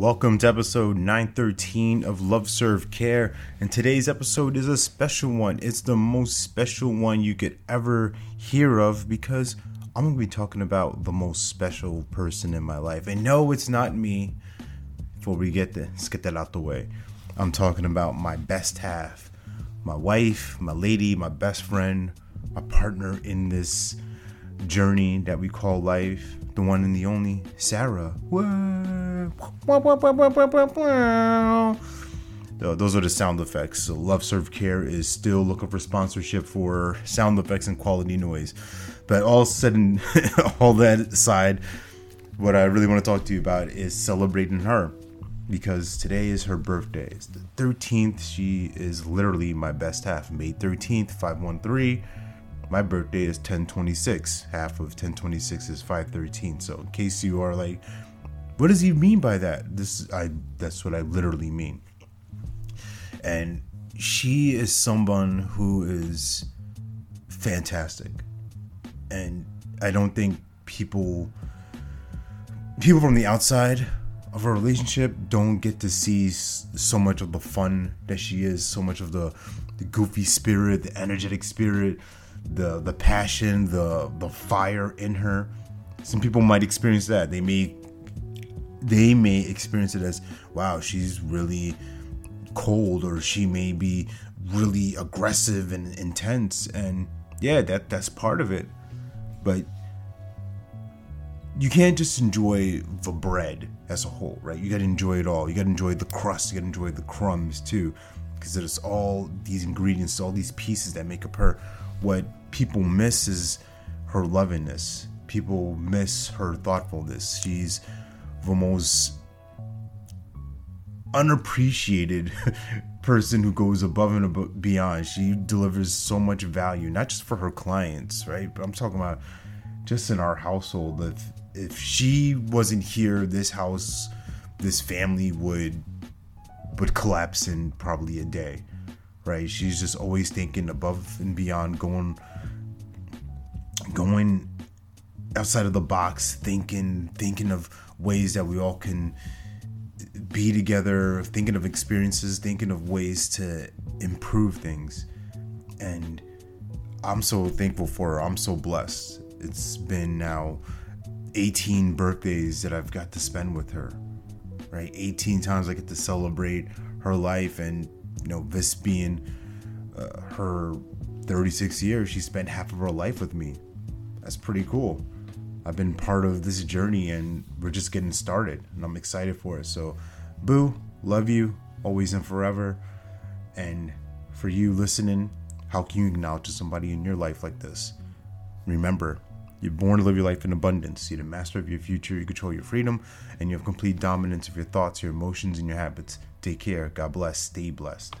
Welcome to episode 913 of Love Serve Care. And today's episode is a special one. It's the most special one you could ever hear of because I'm going to be talking about the most special person in my life. And no, it's not me. Before we get let's get that out the way. I'm talking about my best half, my wife, my lady, my best friend, my partner in this journey that we call life, the one and the only Sarah. Those are the sound effects. So Love Serve Care is still looking for sponsorship for sound effects and quality noise. But all said and all that aside, what I really want to talk to you about is celebrating her because today is her birthday. It's the 13th. She is literally my best half. May 13th, 513 my birthday is 1026. Half of 1026 is 513. So in case you are like, what does he mean by that? This I that's what I literally mean. And she is someone who is fantastic. And I don't think people people from the outside of a relationship don't get to see so much of the fun that she is, so much of the, the goofy spirit, the energetic spirit, the the passion, the the fire in her. Some people might experience that. They may they may experience it as wow, she's really cold or she may be really aggressive and intense and yeah, that that's part of it. But you can't just enjoy the bread as a whole, right? You got to enjoy it all. You got to enjoy the crust, you got to enjoy the crumbs too because it's all these ingredients, all these pieces that make up her what people miss is her lovingness. People miss her thoughtfulness. She's the most unappreciated person who goes above and beyond. She delivers so much value, not just for her clients, right? But I'm talking about just in our household. If if she wasn't here, this house, this family would would collapse in probably a day right? She's just always thinking above and beyond, going going outside of the box, thinking thinking of ways that we all can be together, thinking of experiences, thinking of ways to improve things. And I'm so thankful for her. I'm so blessed. It's been now 18 birthdays that I've got to spend with her. Right? 18 times I get to celebrate her life and you know, this being uh, her 36 years, she spent half of her life with me. That's pretty cool. I've been part of this journey and we're just getting started and I'm excited for it. So, Boo, love you always and forever. And for you listening, how can you acknowledge somebody in your life like this? Remember, you're born to live your life in abundance. You're the master of your future. You control your freedom, and you have complete dominance of your thoughts, your emotions, and your habits. Take care. God bless. Stay blessed.